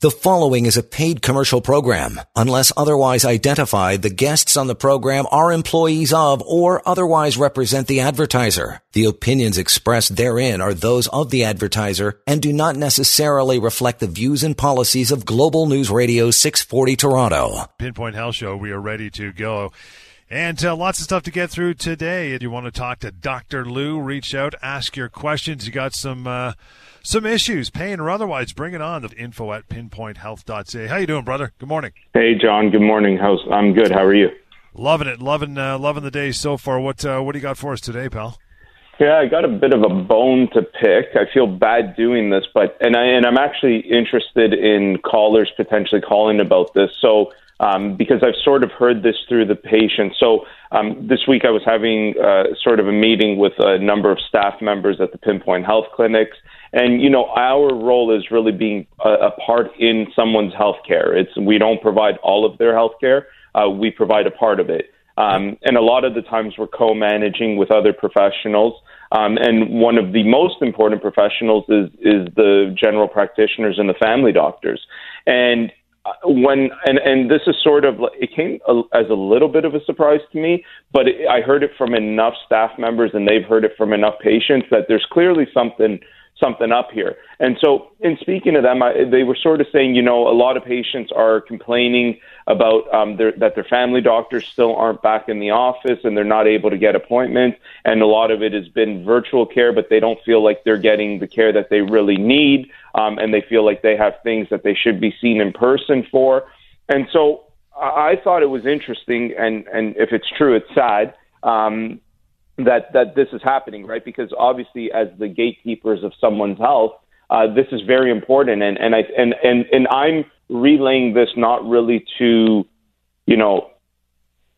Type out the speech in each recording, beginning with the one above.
The following is a paid commercial program. Unless otherwise identified, the guests on the program are employees of or otherwise represent the advertiser. The opinions expressed therein are those of the advertiser and do not necessarily reflect the views and policies of Global News Radio 640 Toronto. Pinpoint Health Show, we are ready to go. And uh, lots of stuff to get through today. If you want to talk to Dr. Lou, reach out, ask your questions. You got some uh, some issues, pain or otherwise, bring it on. The Info at pinpointhealth.ca. How you doing, brother? Good morning. Hey, John. Good morning. How's I'm good. How are you? Loving it, loving uh, loving the day so far. What uh, what do you got for us today, pal? Yeah, I got a bit of a bone to pick. I feel bad doing this, but and I and I'm actually interested in callers potentially calling about this. So um, because I've sort of heard this through the patient. So um, this week I was having uh, sort of a meeting with a number of staff members at the Pinpoint Health clinics. And you know, our role is really being a, a part in someone's healthcare. It's we don't provide all of their healthcare; uh, we provide a part of it. Um, and a lot of the times we're co-managing with other professionals. Um, and one of the most important professionals is is the general practitioners and the family doctors. And when and and this is sort of it came as a little bit of a surprise to me, but it, I heard it from enough staff members and they've heard it from enough patients that there's clearly something something up here. And so, in speaking to them, I, they were sort of saying, you know, a lot of patients are complaining about um, their, that their family doctors still aren't back in the office and they're not able to get appointments. And a lot of it has been virtual care, but they don't feel like they're getting the care that they really need. Um, and they feel like they have things that they should be seen in person for. And so, I thought it was interesting, and, and if it's true, it's sad. Um, that that this is happening, right? Because obviously, as the gatekeepers of someone's health, uh, this is very important, and and I and and and I'm relaying this not really to, you know,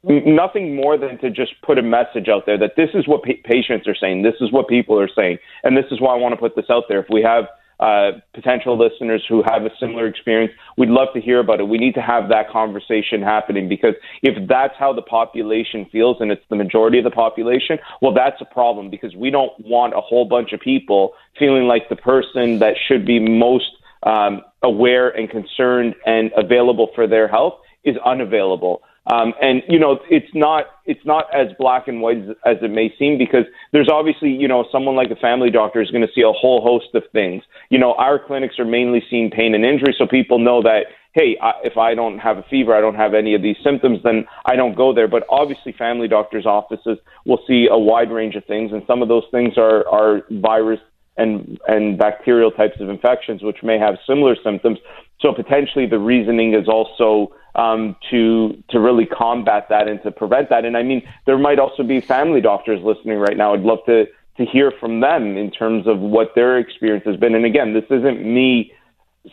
nothing more than to just put a message out there that this is what pa- patients are saying, this is what people are saying, and this is why I want to put this out there. If we have uh, potential listeners who have a similar experience. We'd love to hear about it. We need to have that conversation happening because if that's how the population feels and it's the majority of the population, well, that's a problem because we don't want a whole bunch of people feeling like the person that should be most um, aware and concerned and available for their health is unavailable. Um, and you know, it's not it's not as black and white as, as it may seem because there's obviously you know someone like a family doctor is going to see a whole host of things. You know, our clinics are mainly seeing pain and injury, so people know that hey, I, if I don't have a fever, I don't have any of these symptoms, then I don't go there. But obviously, family doctors' offices will see a wide range of things, and some of those things are are virus and and bacterial types of infections, which may have similar symptoms. So potentially, the reasoning is also um, to to really combat that and to prevent that. And I mean, there might also be family doctors listening right now. I'd love to to hear from them in terms of what their experience has been. And again, this isn't me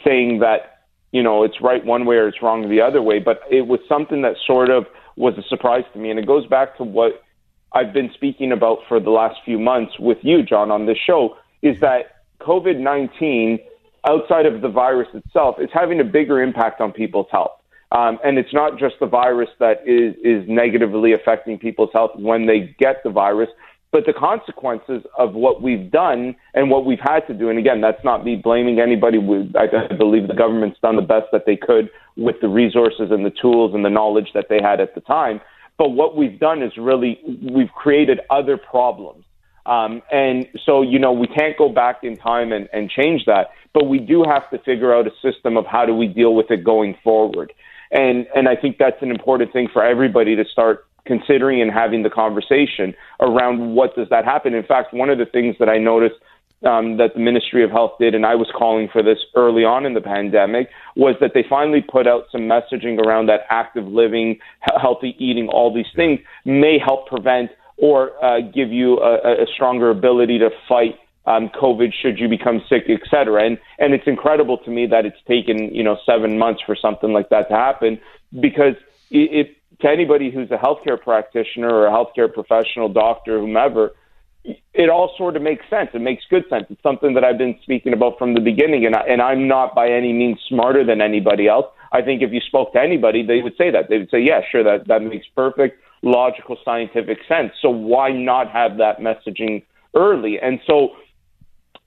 saying that you know it's right one way or it's wrong the other way, but it was something that sort of was a surprise to me, and it goes back to what I've been speaking about for the last few months with you, John, on this show, is that COVID nineteen outside of the virus itself is having a bigger impact on people's health. Um, and it's not just the virus that is, is negatively affecting people's health when they get the virus, but the consequences of what we've done and what we've had to do. And again, that's not me blaming anybody. I believe the government's done the best that they could with the resources and the tools and the knowledge that they had at the time. But what we've done is really we've created other problems. Um, and so, you know, we can't go back in time and, and change that, but we do have to figure out a system of how do we deal with it going forward. And and I think that's an important thing for everybody to start considering and having the conversation around what does that happen. In fact, one of the things that I noticed um, that the Ministry of Health did, and I was calling for this early on in the pandemic, was that they finally put out some messaging around that active living, healthy eating, all these things may help prevent or uh, give you a, a stronger ability to fight um, COVID should you become sick, et cetera. And, and it's incredible to me that it's taken, you know, seven months for something like that to happen because it, it to anybody who's a healthcare practitioner or a healthcare professional, doctor, whomever, it all sort of makes sense. It makes good sense. It's something that I've been speaking about from the beginning, and, I, and I'm not by any means smarter than anybody else. I think if you spoke to anybody, they would say that. They would say, yeah, sure, that, that makes perfect, logical, scientific sense. So why not have that messaging early? And so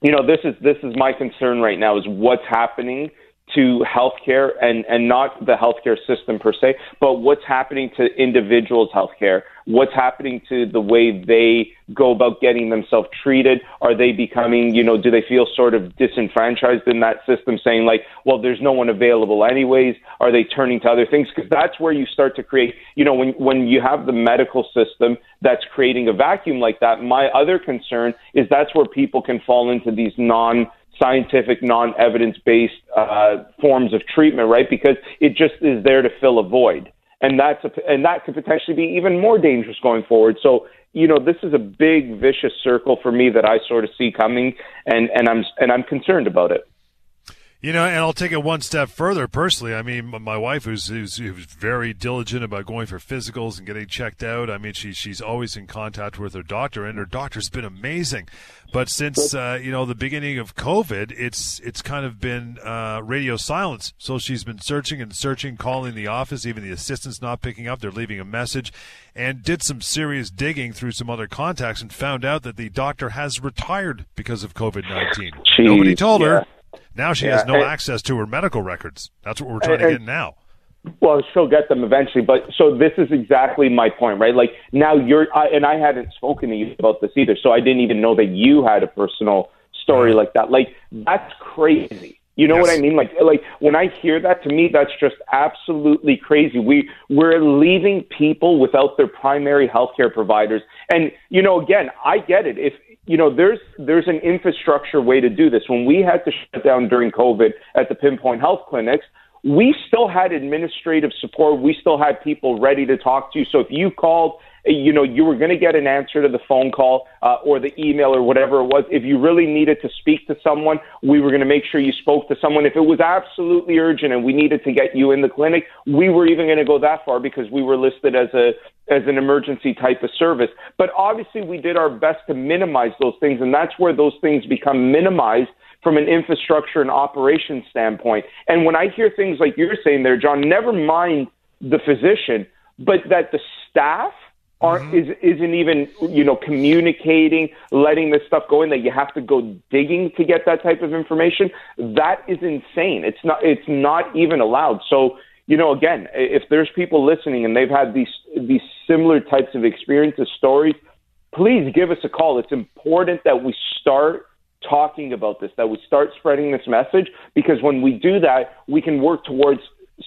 you know, this is this is my concern right now is what's happening to healthcare and, and not the healthcare system per se, but what's happening to individuals' healthcare, what's happening to the way they go about getting themselves treated. Are they becoming, you know, do they feel sort of disenfranchised in that system, saying like, well, there's no one available anyways? Are they turning to other things? Because that's where you start to create, you know, when when you have the medical system that's creating a vacuum like that. My other concern is that's where people can fall into these non scientific, non-evidence based uh, forms of treatment, right? Because it just is there to fill a void, and that's a, and that could potentially be even more dangerous going forward. So you know, this is a big vicious circle for me that I sort of see coming, and and I'm and I'm concerned about it. You know, and I'll take it one step further personally. I mean, my wife, who's, who's, who's very diligent about going for physicals and getting checked out. I mean, she, she's always in contact with her doctor, and her doctor's been amazing. But since uh, you know the beginning of COVID, it's it's kind of been uh, radio silence. So she's been searching and searching, calling the office. Even the assistant's not picking up. They're leaving a message, and did some serious digging through some other contacts and found out that the doctor has retired because of COVID nineteen. Nobody told yeah. her now she yeah, has no and, access to her medical records. That's what we're trying and, to get now. Well, she'll get them eventually, but so this is exactly my point, right? Like now you're, I, and I hadn't spoken to you about this either, so I didn't even know that you had a personal story like that. Like that's crazy. You know yes. what I mean? Like, like when I hear that, to me, that's just absolutely crazy. We we're leaving people without their primary healthcare providers, and you know, again, I get it. If you know, there's there's an infrastructure way to do this. When we had to shut down during COVID at the Pinpoint Health clinics, we still had administrative support. We still had people ready to talk to you. So if you called you know, you were going to get an answer to the phone call uh, or the email or whatever it was. If you really needed to speak to someone, we were going to make sure you spoke to someone. If it was absolutely urgent and we needed to get you in the clinic, we were even going to go that far because we were listed as a as an emergency type of service. But obviously, we did our best to minimize those things, and that's where those things become minimized from an infrastructure and operations standpoint. And when I hear things like you're saying there, John, never mind the physician, but that the staff aren't mm-hmm. is isn't even you know communicating, letting this stuff go in that you have to go digging to get that type of information. That is insane. It's not it's not even allowed. So you know again, if there's people listening and they've had these these similar types of experiences, stories, please give us a call. It's important that we start talking about this, that we start spreading this message, because when we do that, we can work towards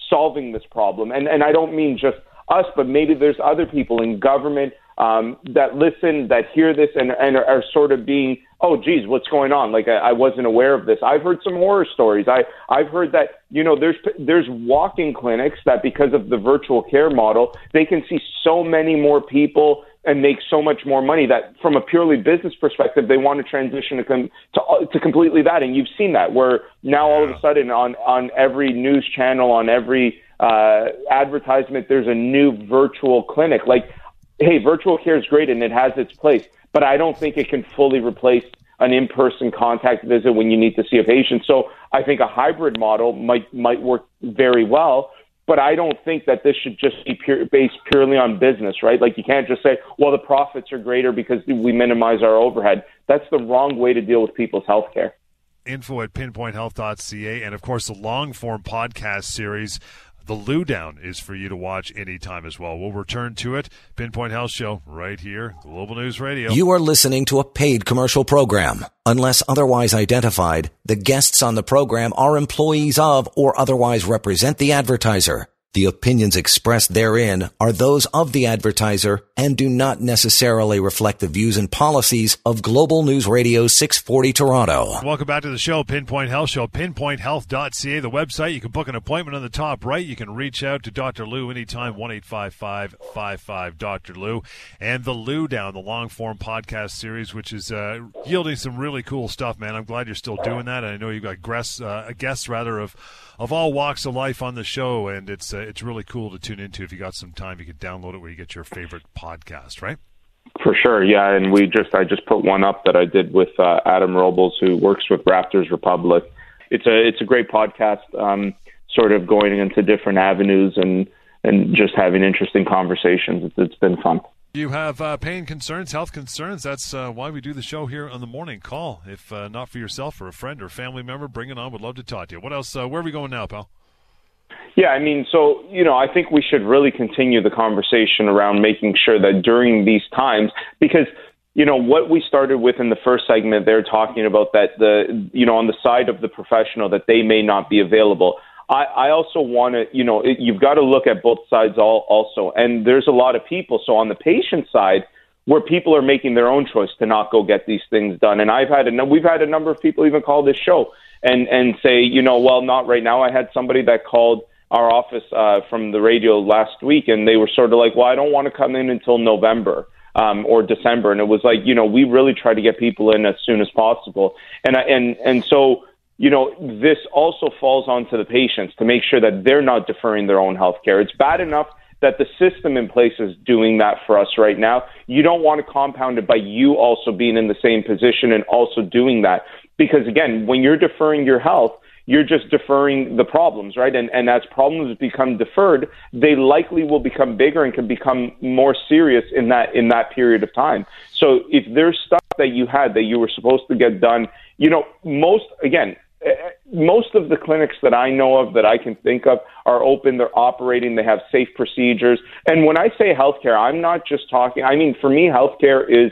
solving this problem. And and I don't mean just us, but maybe there's other people in government um, that listen, that hear this, and, and are, are sort of being, oh, geez, what's going on? Like I, I wasn't aware of this. I've heard some horror stories. I I've heard that you know there's there's walk-in clinics that because of the virtual care model, they can see so many more people and make so much more money that from a purely business perspective they want to transition to com- to, to completely that and you've seen that where now all of a sudden on on every news channel on every uh, advertisement, there's a new virtual clinic. Like, hey, virtual care is great and it has its place, but I don't think it can fully replace an in-person contact visit when you need to see a patient. So I think a hybrid model might might work very well. But I don't think that this should just be pure, based purely on business, right? Like you can't just say, well, the profits are greater because we minimize our overhead. That's the wrong way to deal with people's health care info at pinpointhealth.ca and of course the long form podcast series the Lou Down is for you to watch anytime as well. We'll return to it. Pinpoint Health Show right here, Global News Radio. You are listening to a paid commercial program. Unless otherwise identified, the guests on the program are employees of or otherwise represent the advertiser. The opinions expressed therein are those of the advertiser and do not necessarily reflect the views and policies of Global News Radio 640 Toronto. Welcome back to the show, Pinpoint Health Show, pinpointhealth.ca, the website. You can book an appointment on the top right. You can reach out to Dr. Lou anytime, 1 55 Dr. Lou. And the Lou Down, the long form podcast series, which is uh, yielding some really cool stuff, man. I'm glad you're still doing that. I know you've got guests, uh, guests rather, of of all walks of life on the show, and it's uh, it's really cool to tune into. If you got some time, you can download it where you get your favorite podcast, right? For sure, yeah. And we just I just put one up that I did with uh, Adam Robles, who works with Raptors Republic. It's a it's a great podcast, um, sort of going into different avenues and and just having interesting conversations. It's, it's been fun. You have uh, pain concerns, health concerns. That's uh, why we do the show here on the morning. Call if uh, not for yourself or a friend or family member. Bring it on. We'd love to talk to you. What else? Uh, where are we going now, pal? Yeah, I mean, so, you know, I think we should really continue the conversation around making sure that during these times, because, you know, what we started with in the first segment, they're talking about that the, you know, on the side of the professional, that they may not be available. I, I also want to, you know, it, you've got to look at both sides all, also. And there's a lot of people. So on the patient side, where people are making their own choice to not go get these things done. And I've had a, we've had a number of people even call this show and and say, you know, well, not right now. I had somebody that called our office uh, from the radio last week, and they were sort of like, well, I don't want to come in until November. Um, or December, and it was like you know we really try to get people in as soon as possible, and I, and and so you know, this also falls onto the patients to make sure that they're not deferring their own health care. It's bad enough that the system in place is doing that for us right now. You don't want to compound it by you also being in the same position and also doing that. Because again, when you're deferring your health, you're just deferring the problems, right? And, and as problems become deferred, they likely will become bigger and can become more serious in that in that period of time. So if there's stuff that you had that you were supposed to get done, you know, most again, most of the clinics that I know of that I can think of are open, they're operating, they have safe procedures. And when I say healthcare, I'm not just talking, I mean, for me, healthcare is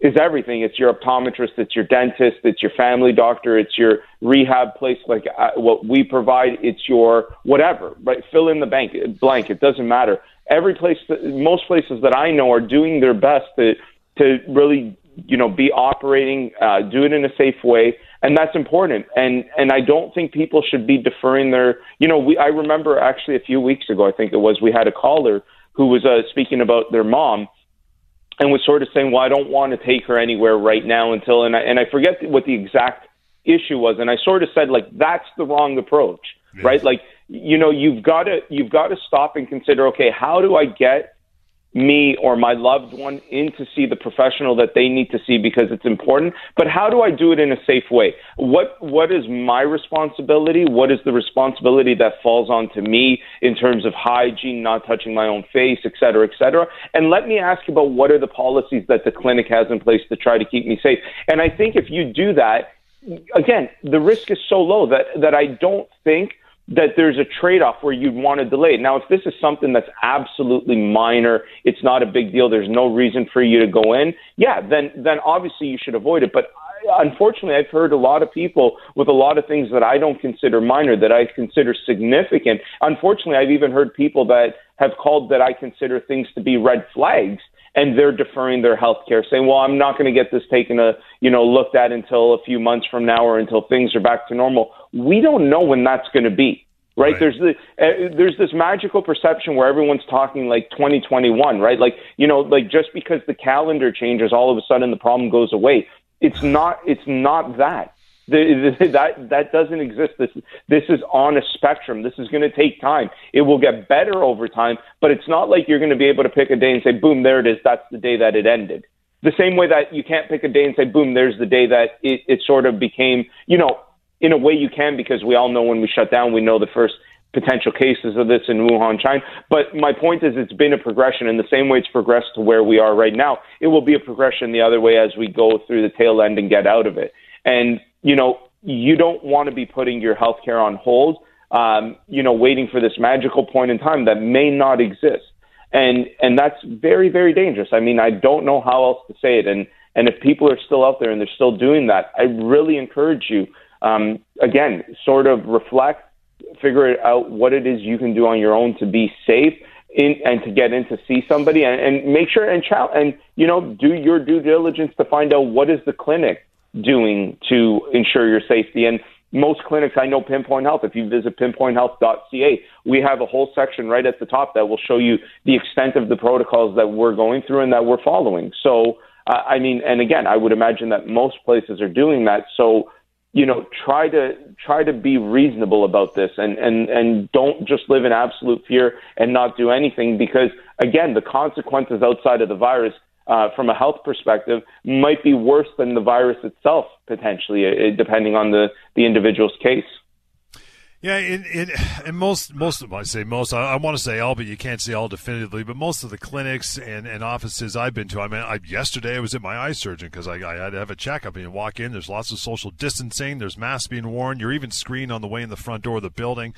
is everything. It's your optometrist, it's your dentist, it's your family doctor, it's your rehab place like uh, what we provide, it's your whatever, right? Fill in the bank blank, it doesn't matter. Every place that, most places that I know are doing their best to to really, you know, be operating, uh, do it in a safe way and that's important. And and I don't think people should be deferring their. You know, we I remember actually a few weeks ago, I think it was, we had a caller who was uh, speaking about their mom, and was sort of saying, "Well, I don't want to take her anywhere right now until," and I and I forget what the exact issue was, and I sort of said like that's the wrong approach, yes. right? Like you know, you've got to you've got to stop and consider, okay, how do I get me or my loved one in to see the professional that they need to see because it's important. But how do i do it in a safe way? What what is my responsibility? What is the responsibility that falls onto me in terms of hygiene not touching my own face et cetera et cetera? And let me ask you about what are the policies that the clinic has in place to try to keep me safe. And i think if you do that again the risk is so low that that i don't think that there's a trade off where you'd want to delay. Now, if this is something that's absolutely minor, it's not a big deal, there's no reason for you to go in, yeah, then then obviously you should avoid it. But I, unfortunately, I've heard a lot of people with a lot of things that I don't consider minor, that I consider significant. Unfortunately, I've even heard people that have called that I consider things to be red flags and they're deferring their health care, saying, "Well, I'm not going to get this taken a you know looked at until a few months from now or until things are back to normal." We don't know when that's going to be. Right? right? There's the uh, there's this magical perception where everyone's talking like 2021, right? Like you know, like just because the calendar changes, all of a sudden the problem goes away. It's not. It's not that. The, the, that that doesn't exist. This this is on a spectrum. This is going to take time. It will get better over time, but it's not like you're going to be able to pick a day and say, "Boom, there it is." That's the day that it ended. The same way that you can't pick a day and say, "Boom, there's the day that it, it sort of became." You know, in a way you can because we all know when we shut down, we know the first potential cases of this in Wuhan, China. But my point is, it's been a progression. In the same way it's progressed to where we are right now, it will be a progression the other way as we go through the tail end and get out of it. And you know, you don't want to be putting your health care on hold, um, you know, waiting for this magical point in time that may not exist. And and that's very, very dangerous. I mean, I don't know how else to say it. And and if people are still out there and they're still doing that, I really encourage you, um, again, sort of reflect, figure out what it is you can do on your own to be safe in, and to get in to see somebody and, and make sure and, and you know do your due diligence to find out what is the clinic doing to ensure your safety. And most clinics, I know Pinpoint Health. If you visit pinpointhealth.ca, we have a whole section right at the top that will show you the extent of the protocols that we're going through and that we're following. So, uh, I mean, and again, I would imagine that most places are doing that. So, you know, try to try to be reasonable about this and and and don't just live in absolute fear and not do anything because again, the consequences outside of the virus uh, from a health perspective might be worse than the virus itself potentially, uh, depending on the, the individual's case. Yeah, in, in, in most most of I say most I, I, want to say all, but you can't say all definitively. But most of the clinics and, and offices I've been to, I mean, I, yesterday I was at my eye surgeon because I, I, had to have a checkup. And you walk in, there's lots of social distancing, there's masks being worn, you're even screened on the way in the front door of the building,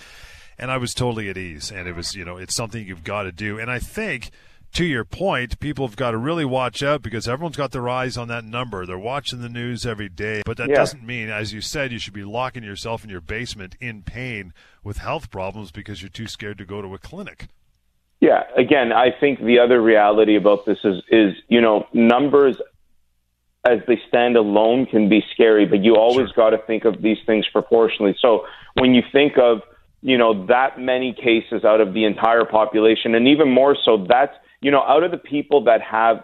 and I was totally at ease. And it was you know it's something you've got to do. And I think to your point, people have got to really watch out because everyone's got their eyes on that number. They're watching the news every day. But that yeah. doesn't mean, as you said, you should be locking yourself in your basement in pain with health problems because you're too scared to go to a clinic. Yeah, again, I think the other reality about this is is, you know, numbers as they stand alone can be scary, but you always sure. got to think of these things proportionally. So when you think of, you know, that many cases out of the entire population and even more so that's you know, out of the people that have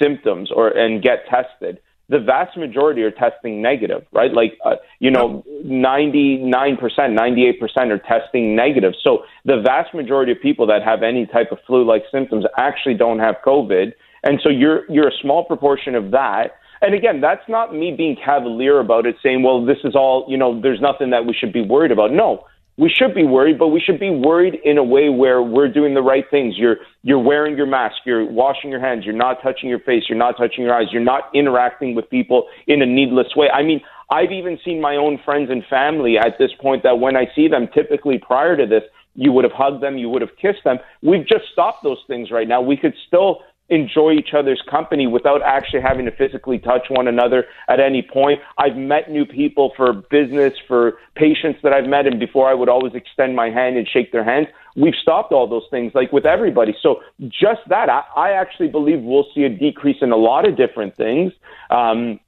symptoms or and get tested, the vast majority are testing negative, right? Like, uh, you know, 99%, 98% are testing negative. So the vast majority of people that have any type of flu-like symptoms actually don't have COVID. And so you're, you're a small proportion of that. And again, that's not me being cavalier about it, saying, well, this is all, you know, there's nothing that we should be worried about. No, we should be worried, but we should be worried in a way where we're doing the right things. You're you're wearing your mask, you're washing your hands, you're not touching your face, you're not touching your eyes, you're not interacting with people in a needless way. I mean, I've even seen my own friends and family at this point that when I see them, typically prior to this, you would have hugged them, you would have kissed them. We've just stopped those things right now. We could still enjoy each other's company without actually having to physically touch one another at any point. I've met new people for business, for patients that I've met, and before I would always extend my hand and shake their hands. We've stopped all those things, like with everybody. So just that, I, I actually believe we'll see a decrease in a lot of different things. Um,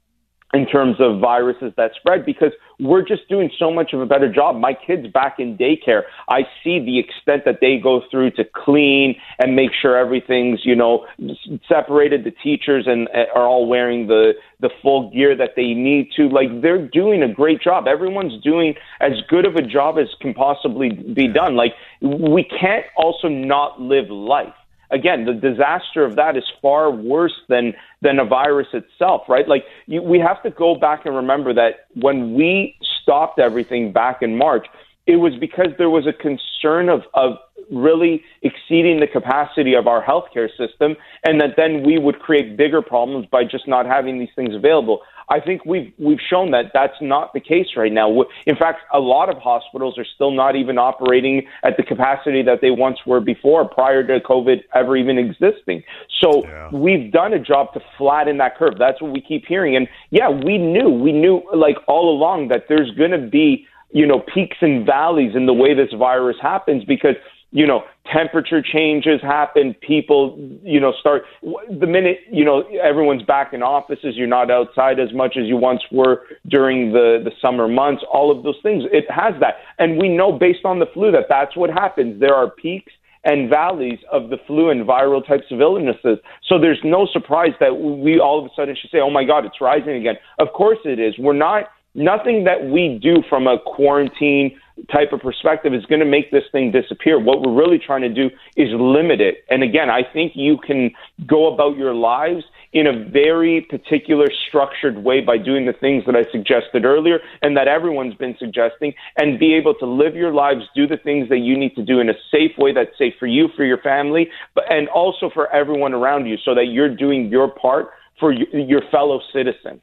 in terms of viruses that spread because we're just doing so much of a better job. My kids back in daycare, I see the extent that they go through to clean and make sure everything's, you know, separated. The teachers and uh, are all wearing the the full gear that they need to. Like they're doing a great job. Everyone's doing as good of a job as can possibly be done. Like we can't also not live life again, the disaster of that is far worse than than a virus itself, right? Like you, we have to go back and remember that when we stopped everything back in March, it was because there was a concern of of really exceeding the capacity of our healthcare system, and that then we would create bigger problems by just not having these things available. I think we've we've shown that that's not the case right now. In fact, a lot of hospitals are still not even operating at the capacity that they once were before, prior to COVID ever even existing. So yeah. we've done a job to flatten that curve. That's what we keep hearing. And yeah, we knew we knew like all along that there's going to be you know peaks and valleys in the way this virus happens because you know, temperature changes happen. People, you know, start the minute, you know, everyone's back in offices, you're not outside as much as you once were during the, the summer months, all of those things. It has that. And we know based on the flu that that's what happens. There are peaks and valleys of the flu and viral types of illnesses. So there's no surprise that we all of a sudden should say, oh my God, it's rising again. Of course it is. We're not, nothing that we do from a quarantine type of perspective is going to make this thing disappear. What we're really trying to do is limit it. And again, I think you can go about your lives in a very particular structured way by doing the things that I suggested earlier and that everyone's been suggesting and be able to live your lives, do the things that you need to do in a safe way that's safe for you, for your family, but, and also for everyone around you so that you're doing your part for your fellow citizen.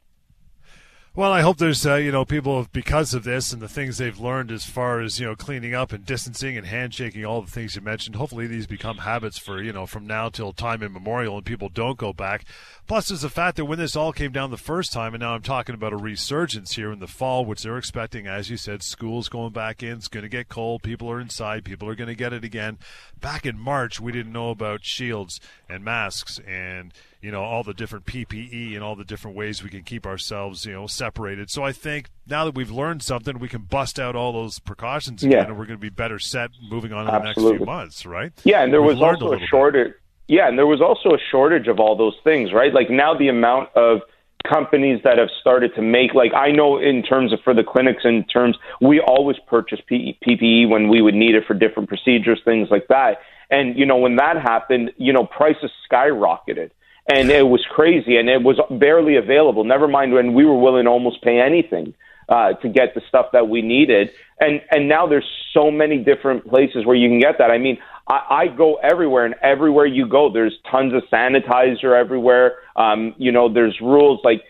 Well, I hope there's uh, you know people because of this and the things they've learned as far as you know cleaning up and distancing and handshaking, all the things you mentioned. Hopefully, these become habits for you know from now till time immemorial, and people don't go back. Plus, there's the fact that when this all came down the first time, and now I'm talking about a resurgence here in the fall, which they're expecting, as you said, schools going back in. It's going to get cold. People are inside. People are going to get it again. Back in March, we didn't know about shields and masks and you know all the different PPE and all the different ways we can keep ourselves you know separated. So I think now that we've learned something, we can bust out all those precautions again, yeah. and we're going to be better set moving on in the next few months, right? Yeah, and there we've was also a, a shortage. Yeah, and there was also a shortage of all those things, right? Like now the amount of companies that have started to make like I know in terms of for the clinics in terms we always purchase PPE when we would need it for different procedures things like that and you know when that happened you know prices skyrocketed and it was crazy and it was barely available. Never mind when we were willing to almost pay anything uh, to get the stuff that we needed. And and now there's so many different places where you can get that. I mean, I, I go everywhere, and everywhere you go, there's tons of sanitizer everywhere. Um, you know, there's rules like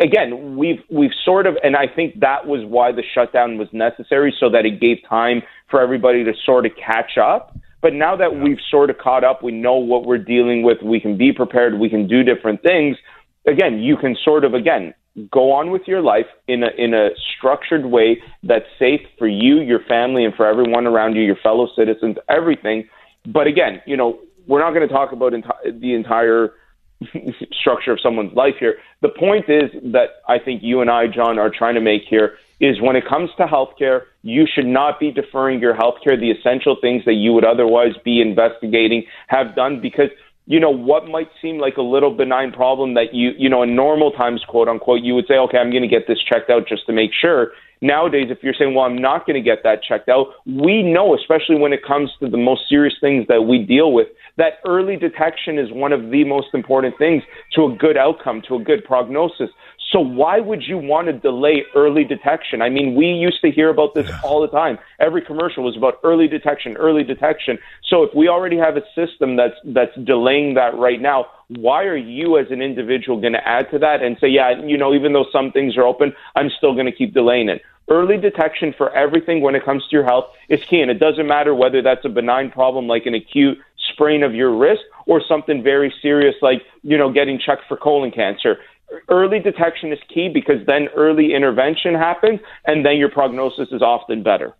again, we've we've sort of, and I think that was why the shutdown was necessary, so that it gave time for everybody to sort of catch up. But now that yeah. we've sort of caught up, we know what we're dealing with. We can be prepared. We can do different things. Again, you can sort of again go on with your life in a in a structured way that's safe for you, your family, and for everyone around you, your fellow citizens, everything. But again, you know, we're not going to talk about enti- the entire structure of someone's life here. The point is that I think you and I, John, are trying to make here is when it comes to healthcare, you should not be deferring your healthcare, the essential things that you would otherwise be investigating, have done because you know what might seem like a little benign problem that you you know in normal times quote unquote you would say okay i'm going to get this checked out just to make sure nowadays if you're saying well i'm not going to get that checked out we know especially when it comes to the most serious things that we deal with that early detection is one of the most important things to a good outcome, to a good prognosis. So why would you want to delay early detection? I mean, we used to hear about this all the time. Every commercial was about early detection, early detection. So if we already have a system that's that's delaying that right now, why are you as an individual going to add to that and say, yeah, you know, even though some things are open, I'm still going to keep delaying it? Early detection for everything when it comes to your health is key, and it doesn't matter whether that's a benign problem like an acute sprain of your wrist or something very serious like, you know, getting checked for colon cancer. Early detection is key because then early intervention happens and then your prognosis is often better.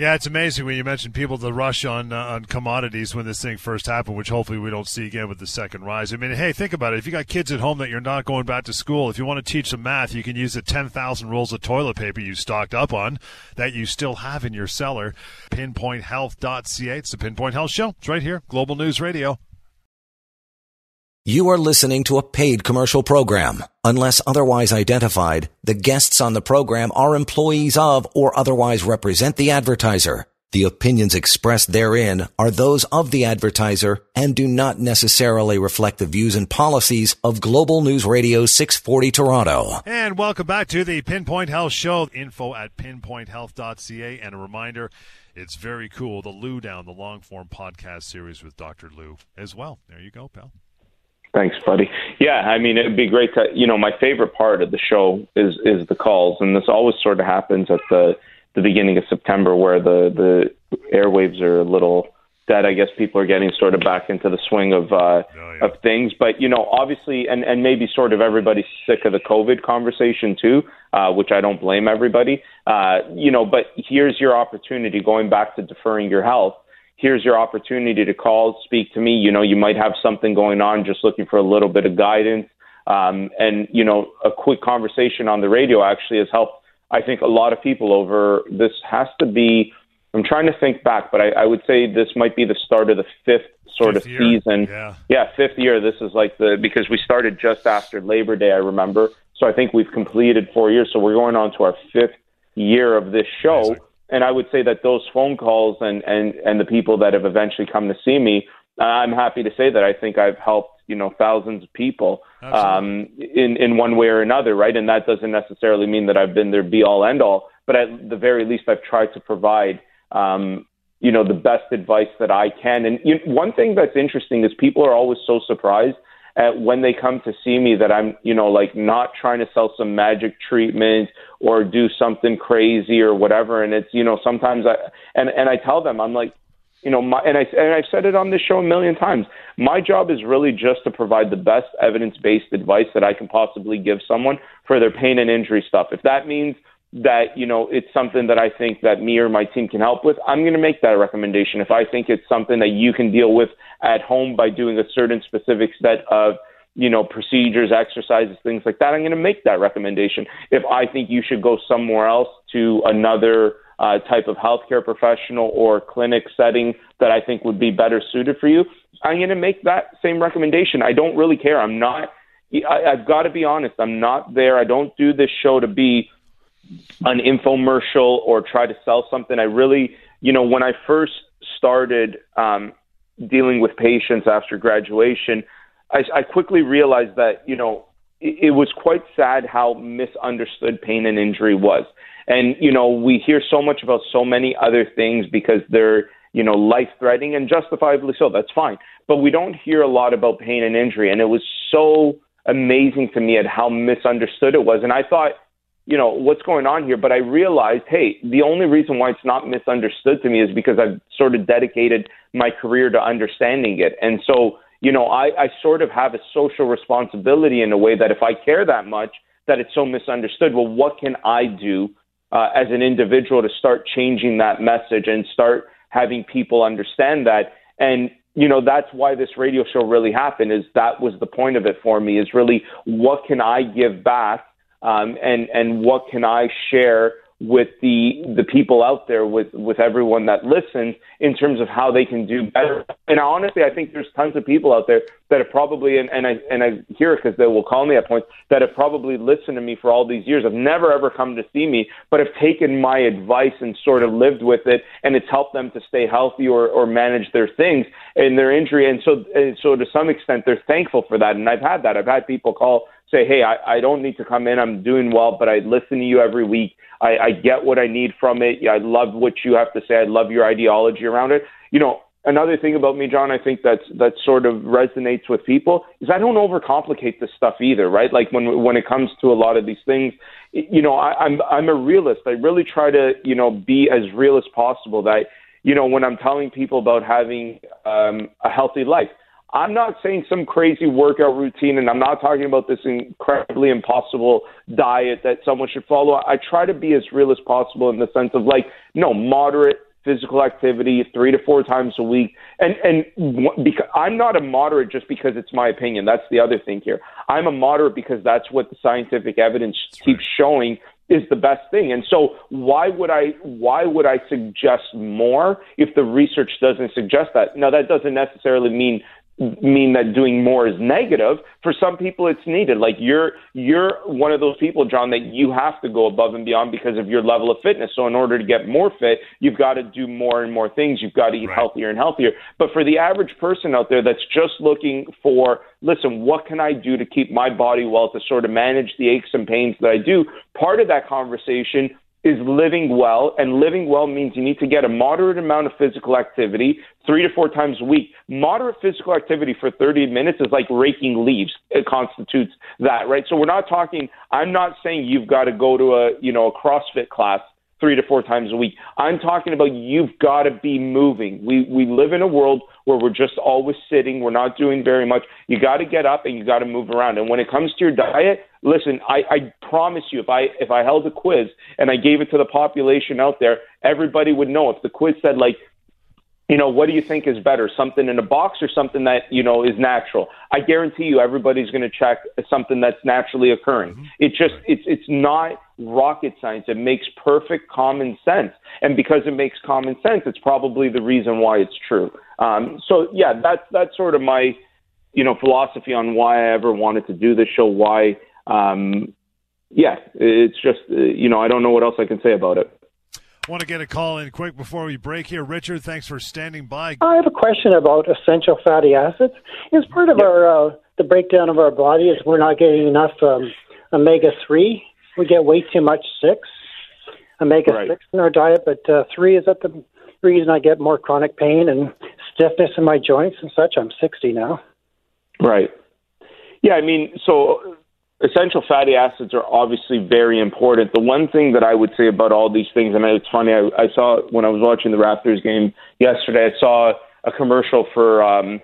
Yeah, it's amazing when you mention people the rush on uh, on commodities when this thing first happened, which hopefully we don't see again with the second rise. I mean, hey, think about it. If you got kids at home that you're not going back to school, if you want to teach them math, you can use the 10,000 rolls of toilet paper you stocked up on that you still have in your cellar. Pinpointhealth.ca. It's the Pinpoint Health Show. It's right here, Global News Radio. You are listening to a paid commercial program. Unless otherwise identified, the guests on the program are employees of or otherwise represent the advertiser. The opinions expressed therein are those of the advertiser and do not necessarily reflect the views and policies of Global News Radio 640 Toronto. And welcome back to the Pinpoint Health Show. Info at pinpointhealth.ca. And a reminder, it's very cool. The Lou Down, the long form podcast series with Dr. Lou as well. There you go, pal. Thanks, buddy. Yeah, I mean, it'd be great to, you know, my favorite part of the show is is the calls, and this always sort of happens at the the beginning of September, where the the airwaves are a little dead. I guess people are getting sort of back into the swing of uh, oh, yeah. of things, but you know, obviously, and and maybe sort of everybody's sick of the COVID conversation too, uh, which I don't blame everybody. Uh, you know, but here's your opportunity, going back to deferring your health here's your opportunity to call, speak to me. You know, you might have something going on, just looking for a little bit of guidance. Um, and, you know, a quick conversation on the radio actually has helped, I think, a lot of people over this has to be, I'm trying to think back, but I, I would say this might be the start of the fifth sort fifth of year. season. Yeah. yeah, fifth year. This is like the, because we started just after Labor Day, I remember. So I think we've completed four years. So we're going on to our fifth year of this show. Amazing and I would say that those phone calls and and and the people that have eventually come to see me, I'm happy to say that I think I've helped you know thousands of people um, in in one way or another, right? And that doesn't necessarily mean that I've been their be all end all, but at the very least, I've tried to provide. Um, you know the best advice that I can, and you know, one thing that's interesting is people are always so surprised at when they come to see me that I'm, you know, like not trying to sell some magic treatment or do something crazy or whatever. And it's, you know, sometimes I and and I tell them I'm like, you know, my and I and I've said it on this show a million times. My job is really just to provide the best evidence-based advice that I can possibly give someone for their pain and injury stuff. If that means that you know it's something that I think that me or my team can help with, I'm going to make that recommendation. If I think it's something that you can deal with at home by doing a certain specific set of you know procedures, exercises, things like that, I'm going to make that recommendation. If I think you should go somewhere else to another uh, type of healthcare professional or clinic setting that I think would be better suited for you, I'm going to make that same recommendation. I don't really care. I'm not. I, I've got to be honest. I'm not there. I don't do this show to be an infomercial or try to sell something. I really, you know, when I first started um, dealing with patients after graduation, I, I quickly realized that, you know, it was quite sad how misunderstood pain and injury was. And, you know, we hear so much about so many other things because they're, you know, life threatening and justifiably so. That's fine. But we don't hear a lot about pain and injury. And it was so amazing to me at how misunderstood it was. And I thought, you know, what's going on here? But I realized, hey, the only reason why it's not misunderstood to me is because I've sort of dedicated my career to understanding it. And so, you know, I, I sort of have a social responsibility in a way that if I care that much, that it's so misunderstood. Well, what can I do uh, as an individual to start changing that message and start having people understand that? And you know that's why this radio show really happened. Is that was the point of it for me? Is really what can I give back, um, and and what can I share with the the people out there, with with everyone that listens, in terms of how they can do better. And honestly, I think there's tons of people out there that have probably, and, and I and I hear it because they will call me at points that have probably listened to me for all these years, have never ever come to see me, but have taken my advice and sort of lived with it, and it's helped them to stay healthy or or manage their things and their injury. And so and so to some extent, they're thankful for that. And I've had that. I've had people call say, hey, I, I don't need to come in. I'm doing well, but I listen to you every week. I, I get what I need from it. I love what you have to say. I love your ideology around it. You know, another thing about me, John, I think that's that sort of resonates with people is I don't overcomplicate this stuff either, right? Like when when it comes to a lot of these things, you know, I, I'm I'm a realist. I really try to you know be as real as possible. That you know when I'm telling people about having um, a healthy life, I'm not saying some crazy workout routine, and I'm not talking about this incredibly impossible diet that someone should follow. I try to be as real as possible in the sense of like, no, moderate physical activity three to four times a week. And and because I'm not a moderate just because it's my opinion. That's the other thing here. I'm a moderate because that's what the scientific evidence that's keeps right. showing is the best thing. And so why would I why would I suggest more if the research doesn't suggest that? Now that doesn't necessarily mean mean that doing more is negative. For some people, it's needed. Like you're you're one of those people, John, that you have to go above and beyond because of your level of fitness. So in order to get more fit, you've got to do more and more things. You've got to eat right. healthier and healthier. But for the average person out there that's just looking for, listen, what can I do to keep my body well to sort of manage the aches and pains that I do? Part of that conversation is living well, and living well means you need to get a moderate amount of physical activity three to four times a week. Moderate physical activity for 30 minutes is like raking leaves. It constitutes that, right? So we're not talking. I'm not saying you've got to go to a you know a CrossFit class three to four times a week. I'm talking about you've got to be moving. We we live in a world where we're just always sitting. We're not doing very much. You got to get up and you got to move around. And when it comes to your diet, listen, I, I promise you, if I if I held a quiz and I gave it to the population out there, everybody would know. If the quiz said like you know, what do you think is better, something in a box or something that, you know, is natural? I guarantee you everybody's going to check something that's naturally occurring. Mm-hmm. It just, it's, it's not rocket science. It makes perfect common sense. And because it makes common sense, it's probably the reason why it's true. Um, so yeah, that's, that's sort of my, you know, philosophy on why I ever wanted to do this show, why, um, yeah, it's just, uh, you know, I don't know what else I can say about it. Want to get a call in quick before we break here. Richard, thanks for standing by. I have a question about essential fatty acids. Is part of yep. our uh, the breakdown of our body is we're not getting enough um, omega three. We get way too much six omega right. six in our diet, but uh, three is that the reason I get more chronic pain and stiffness in my joints and such. I'm 60 now. Right. Yeah, I mean, so essential fatty acids are obviously very important. The one thing that I would say about all these things, and it's funny, I, I saw when I was watching the Raptors game yesterday, I saw a commercial for um,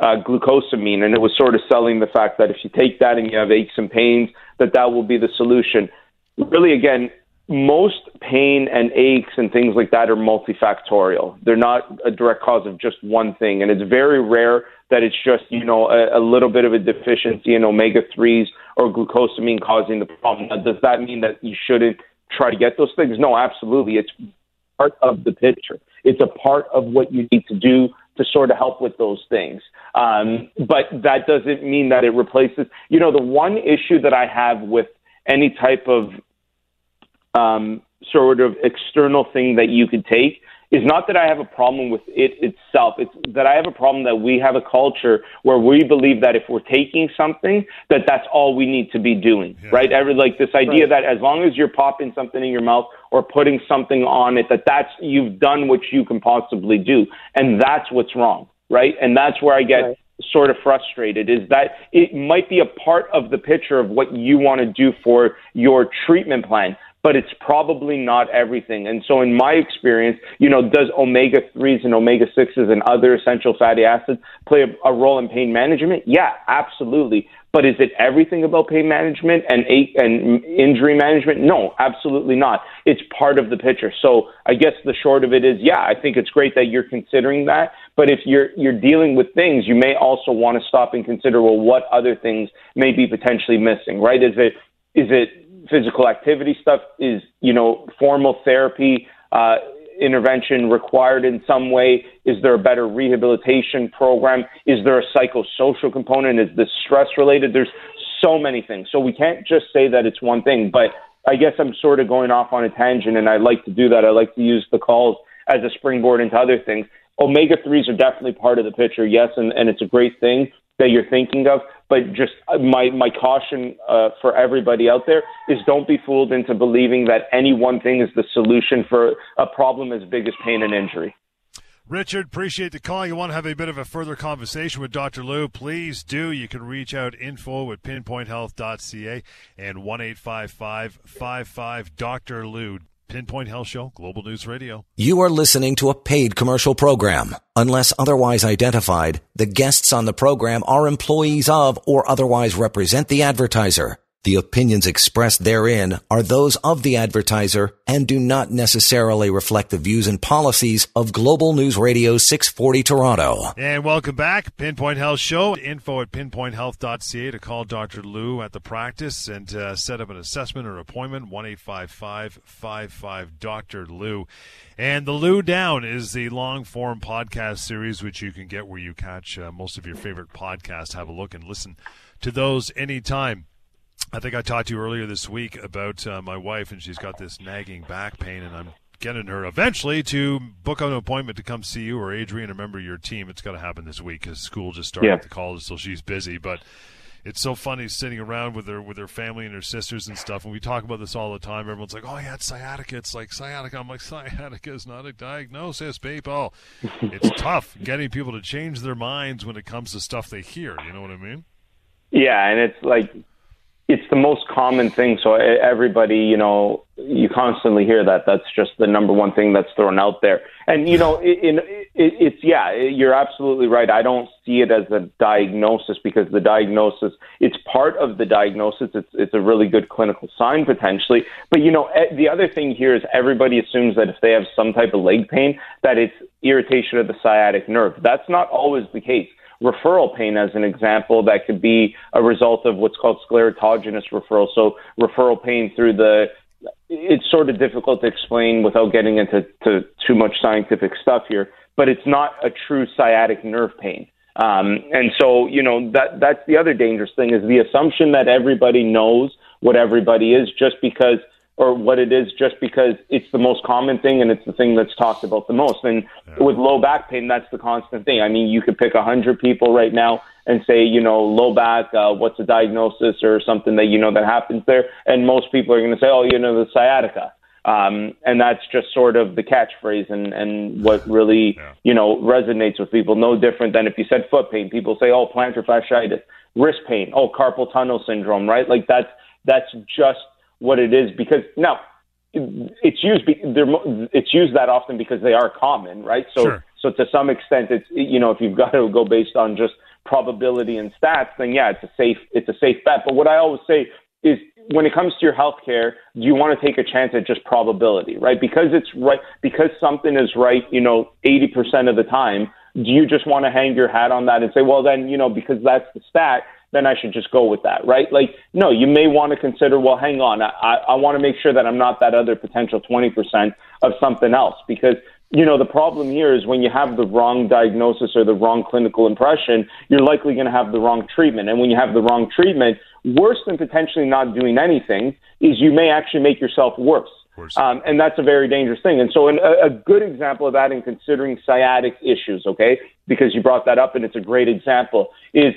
uh, glucosamine, and it was sort of selling the fact that if you take that and you have aches and pains, that that will be the solution. Really, again, most pain and aches and things like that are multifactorial. They're not a direct cause of just one thing, and it's very rare that it's just you know a, a little bit of a deficiency in omega threes or glucosamine causing the problem. Now, does that mean that you shouldn't try to get those things? No, absolutely. It's part of the picture. It's a part of what you need to do to sort of help with those things. Um, but that doesn't mean that it replaces. You know, the one issue that I have with any type of um, sort of external thing that you could take is not that I have a problem with it itself. It's that I have a problem that we have a culture where we believe that if we're taking something, that that's all we need to be doing, yeah. right? Every like this idea right. that as long as you're popping something in your mouth or putting something on it, that that's you've done what you can possibly do, and that's what's wrong, right? And that's where I get. Right sort of frustrated is that it might be a part of the picture of what you want to do for your treatment plan but it's probably not everything. And so, in my experience, you know, does omega 3s and omega 6s and other essential fatty acids play a, a, role in pain management? Yeah, absolutely. But is it everything about pain management and and injury management? No, absolutely not. It's part of the picture. So, I guess the short of it is, yeah, I think it's great that you're considering that. But if you're you're dealing with things, you may also want to stop and consider, well, what other things may be potentially missing, right? Is it is it physical activity stuff? Is you know formal therapy uh, intervention required in some way? Is there a better rehabilitation program? Is there a psychosocial component? Is this stress related? There's so many things. So we can't just say that it's one thing. But I guess I'm sort of going off on a tangent, and I like to do that. I like to use the calls as a springboard into other things. Omega 3s are definitely part of the picture, yes, and, and it's a great thing that you're thinking of. But just uh, my my caution uh, for everybody out there is don't be fooled into believing that any one thing is the solution for a problem as big as pain and injury. Richard, appreciate the call. You want to have a bit of a further conversation with Dr. Lou, please do. You can reach out info at pinpointhealth.ca and 1 855 Dr. Lou. Pinpoint Health Show, Global News Radio. You are listening to a paid commercial program. Unless otherwise identified, the guests on the program are employees of or otherwise represent the advertiser. The opinions expressed therein are those of the advertiser and do not necessarily reflect the views and policies of Global News Radio 640 Toronto. And welcome back. Pinpoint Health Show. Info at pinpointhealth.ca to call Dr. Lou at the practice and uh, set up an assessment or appointment. 1 55 Dr. Lou. And the Lou Down is the long form podcast series, which you can get where you catch uh, most of your favorite podcasts. Have a look and listen to those anytime. I think I talked to you earlier this week about uh, my wife, and she's got this nagging back pain, and I'm getting her eventually to book an appointment to come see you or Adrian, a member of your team. It's got to happen this week because school just started yeah. at the college, so she's busy. But it's so funny sitting around with her with her family and her sisters and stuff, and we talk about this all the time. Everyone's like, "Oh yeah, it's sciatica." It's like sciatica. I'm like, sciatica is not a diagnosis, people. it's tough getting people to change their minds when it comes to stuff they hear. You know what I mean? Yeah, and it's like it's the most common thing. So everybody, you know, you constantly hear that. That's just the number one thing that's thrown out there. And you know, in, it, it's yeah, you're absolutely right. I don't see it as a diagnosis because the diagnosis, it's part of the diagnosis. It's it's a really good clinical sign potentially. But you know, the other thing here is everybody assumes that if they have some type of leg pain, that it's irritation of the sciatic nerve. That's not always the case referral pain as an example that could be a result of what's called sclerotogenous referral. So referral pain through the it's sort of difficult to explain without getting into to too much scientific stuff here, but it's not a true sciatic nerve pain. Um, and so, you know, that that's the other dangerous thing is the assumption that everybody knows what everybody is just because or what it is just because it's the most common thing and it's the thing that's talked about the most. And yeah. with low back pain, that's the constant thing. I mean, you could pick a hundred people right now and say, you know, low back, uh, what's a diagnosis or something that you know that happens there, and most people are going to say, oh, you know, the sciatica. Um, and that's just sort of the catchphrase and, and what really, yeah. you know, resonates with people. No different than if you said foot pain, people say, oh, plantar fasciitis, wrist pain, oh, carpal tunnel syndrome, right? Like that's, that's just what it is because now it's used it's used that often because they are common, right? So sure. so to some extent, it's you know if you've got to go based on just probability and stats, then yeah, it's a safe it's a safe bet. But what I always say is when it comes to your healthcare, do you want to take a chance at just probability, right? Because it's right because something is right, you know, eighty percent of the time. Do you just want to hang your hat on that and say, well, then you know, because that's the stat, then I should just go with that, right? Like, no, you may want to consider, well, hang on, I, I I want to make sure that I'm not that other potential 20% of something else because you know, the problem here is when you have the wrong diagnosis or the wrong clinical impression, you're likely going to have the wrong treatment. And when you have the wrong treatment, worse than potentially not doing anything is you may actually make yourself worse. Um, and that's a very dangerous thing. And so, an, a, a good example of that in considering sciatic issues, okay, because you brought that up and it's a great example, is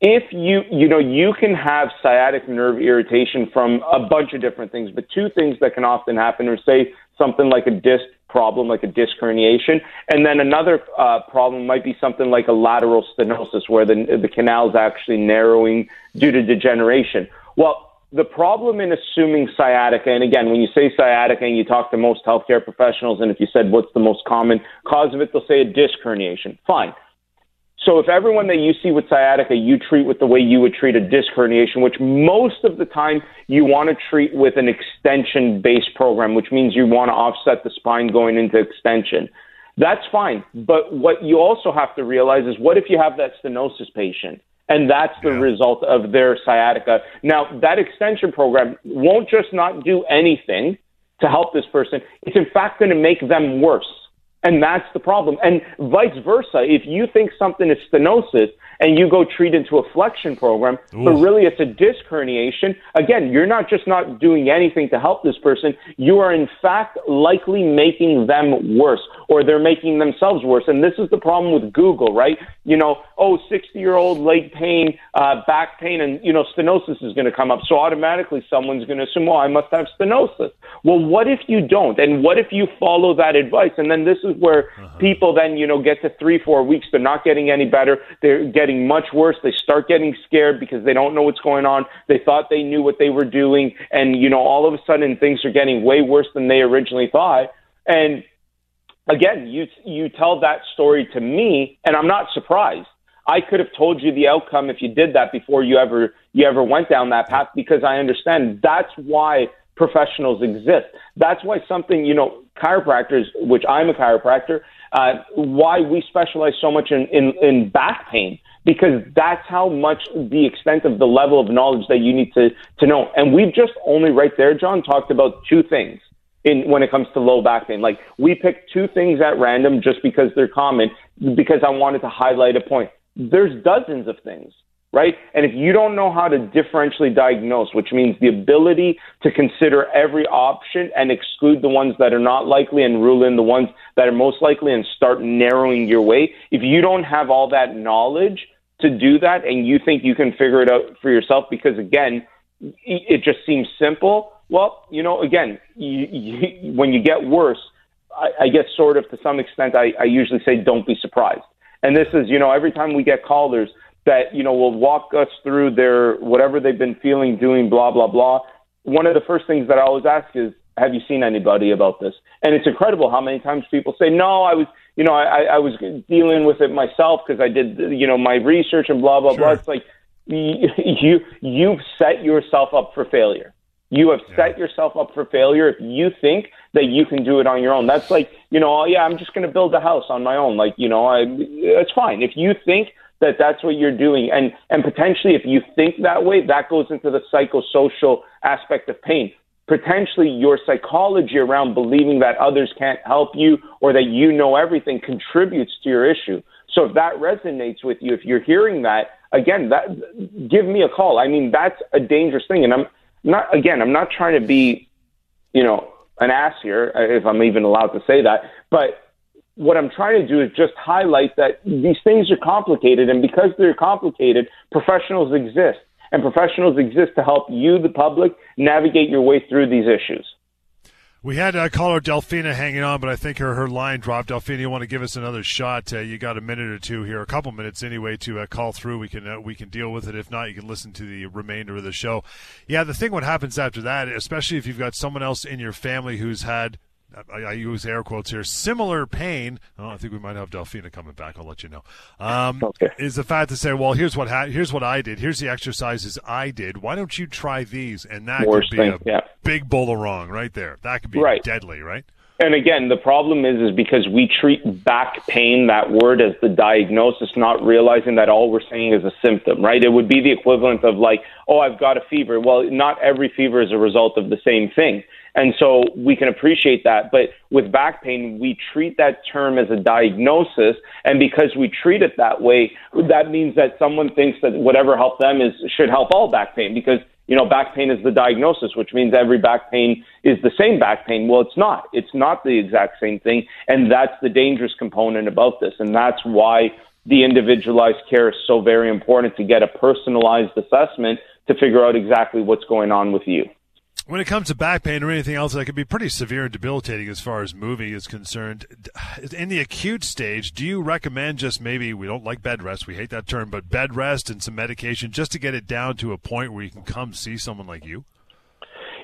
if you, you know, you can have sciatic nerve irritation from a bunch of different things, but two things that can often happen are say something like a disc problem, like a disc herniation, and then another uh, problem might be something like a lateral stenosis, where the the canal is actually narrowing due to degeneration. Well, the problem in assuming sciatica, and again, when you say sciatica and you talk to most healthcare professionals, and if you said what's the most common cause of it, they'll say a disc herniation. Fine. So if everyone that you see with sciatica you treat with the way you would treat a disc herniation, which most of the time you want to treat with an extension based program, which means you want to offset the spine going into extension. That's fine. But what you also have to realize is what if you have that stenosis patient? And that's the yeah. result of their sciatica. Now, that extension program won't just not do anything to help this person. It's in fact going to make them worse. And that's the problem. And vice versa. If you think something is stenosis and you go treat into a flexion program, Ooh. but really it's a disc herniation, again, you're not just not doing anything to help this person, you are in fact likely making them worse or they're making themselves worse. And this is the problem with Google, right? You know, oh, 60 year old leg pain, uh, back pain, and, you know, stenosis is going to come up. So automatically someone's going to assume, well, I must have stenosis. Well, what if you don't? And what if you follow that advice? And then this is where uh-huh. people then, you know, get to three, four weeks, they're not getting any better. They're getting much worse. They start getting scared because they don't know what's going on. They thought they knew what they were doing. And, you know, all of a sudden things are getting way worse than they originally thought. And again, you, you tell that story to me, and I'm not surprised. I could have told you the outcome if you did that before you ever you ever went down that path because I understand that's why professionals exist. That's why something, you know, chiropractors, which I'm a chiropractor, uh, why we specialize so much in, in, in back pain, because that's how much the extent of the level of knowledge that you need to, to know. And we've just only right there, John, talked about two things in when it comes to low back pain. Like we picked two things at random just because they're common, because I wanted to highlight a point. There's dozens of things right? And if you don't know how to differentially diagnose, which means the ability to consider every option and exclude the ones that are not likely and rule in the ones that are most likely and start narrowing your way, if you don't have all that knowledge to do that and you think you can figure it out for yourself because again, it just seems simple. Well, you know, again, you, you, when you get worse, I, I guess sort of to some extent, I, I usually say don't be surprised. And this is, you know, every time we get callers, that you know will walk us through their whatever they've been feeling, doing, blah blah blah. One of the first things that I always ask is, "Have you seen anybody about this?" And it's incredible how many times people say, "No, I was." You know, I, I was dealing with it myself because I did, you know, my research and blah blah sure. blah. It's like you you've set yourself up for failure. You have yeah. set yourself up for failure if you think that you can do it on your own. That's like, you know, oh, yeah, I'm just going to build a house on my own. Like, you know, I, it's fine. If you think that that's what you're doing. And, and potentially, if you think that way, that goes into the psychosocial aspect of pain. Potentially, your psychology around believing that others can't help you or that you know everything contributes to your issue. So if that resonates with you, if you're hearing that, again, that give me a call. I mean, that's a dangerous thing. And I'm not, again, I'm not trying to be, you know, an ass here, if I'm even allowed to say that, but what I'm trying to do is just highlight that these things are complicated, and because they're complicated, professionals exist, and professionals exist to help you, the public, navigate your way through these issues. We had uh, caller Delphina hanging on, but I think her, her line dropped. Delphina, you want to give us another shot? Uh, you got a minute or two here, a couple minutes anyway, to uh, call through. We can uh, we can deal with it. If not, you can listen to the remainder of the show. Yeah, the thing what happens after that, especially if you've got someone else in your family who's had I, I, use air quotes here, similar pain. Oh, I think we might have Delphina coming back. I'll let you know. Um, okay. Is the fact to say, well, here's what ha- here's what I did. Here's the exercises I did. Why don't you try these? And that Worst could be thing, a yeah. big bowl of wrong right there. That could be right. deadly, right? And again, the problem is, is because we treat back pain, that word, as the diagnosis, not realizing that all we're saying is a symptom, right? It would be the equivalent of like, oh, I've got a fever. Well, not every fever is a result of the same thing. And so we can appreciate that. But with back pain, we treat that term as a diagnosis. And because we treat it that way, that means that someone thinks that whatever helped them is should help all back pain because you know, back pain is the diagnosis, which means every back pain is the same back pain. Well, it's not. It's not the exact same thing. And that's the dangerous component about this. And that's why the individualized care is so very important to get a personalized assessment to figure out exactly what's going on with you. When it comes to back pain or anything else that can be pretty severe and debilitating as far as moving is concerned, in the acute stage, do you recommend just maybe, we don't like bed rest, we hate that term, but bed rest and some medication just to get it down to a point where you can come see someone like you?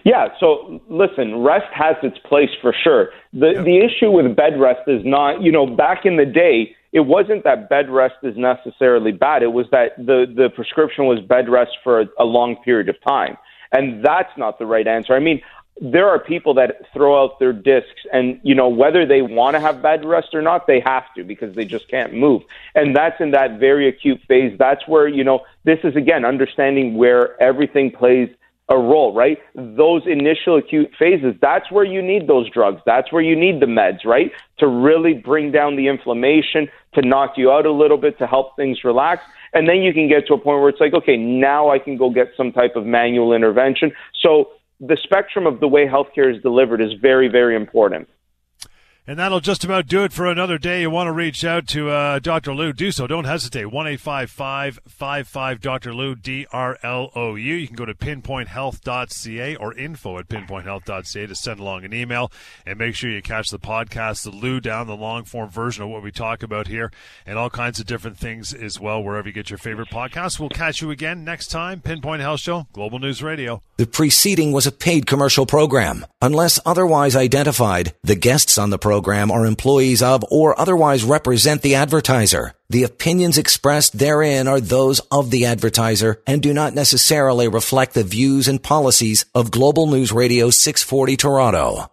Yeah, so listen, rest has its place for sure. The the issue with bed rest is not, you know, back in the day, it wasn't that bed rest is necessarily bad. It was that the the prescription was bed rest for a, a long period of time. And that's not the right answer. I mean, there are people that throw out their discs and you know whether they want to have bad rest or not they have to because they just can't move and that's in that very acute phase that's where you know this is again understanding where everything plays a role right those initial acute phases that's where you need those drugs that's where you need the meds right to really bring down the inflammation to knock you out a little bit to help things relax and then you can get to a point where it's like, okay, now I can go get some type of manual intervention. So the spectrum of the way healthcare is delivered is very, very important. And that'll just about do it for another day. You want to reach out to uh, Dr. Lou, do so. Don't hesitate. 1 855 Dr. Lou, D R L O U. You can go to pinpointhealth.ca or info at pinpointhealth.ca to send along an email. And make sure you catch the podcast, the Lou Down, the long form version of what we talk about here, and all kinds of different things as well, wherever you get your favorite podcasts. We'll catch you again next time. Pinpoint Health Show, Global News Radio. The preceding was a paid commercial program. Unless otherwise identified, the guests on the program program are employees of or otherwise represent the advertiser. The opinions expressed therein are those of the advertiser and do not necessarily reflect the views and policies of Global News Radio 640 Toronto.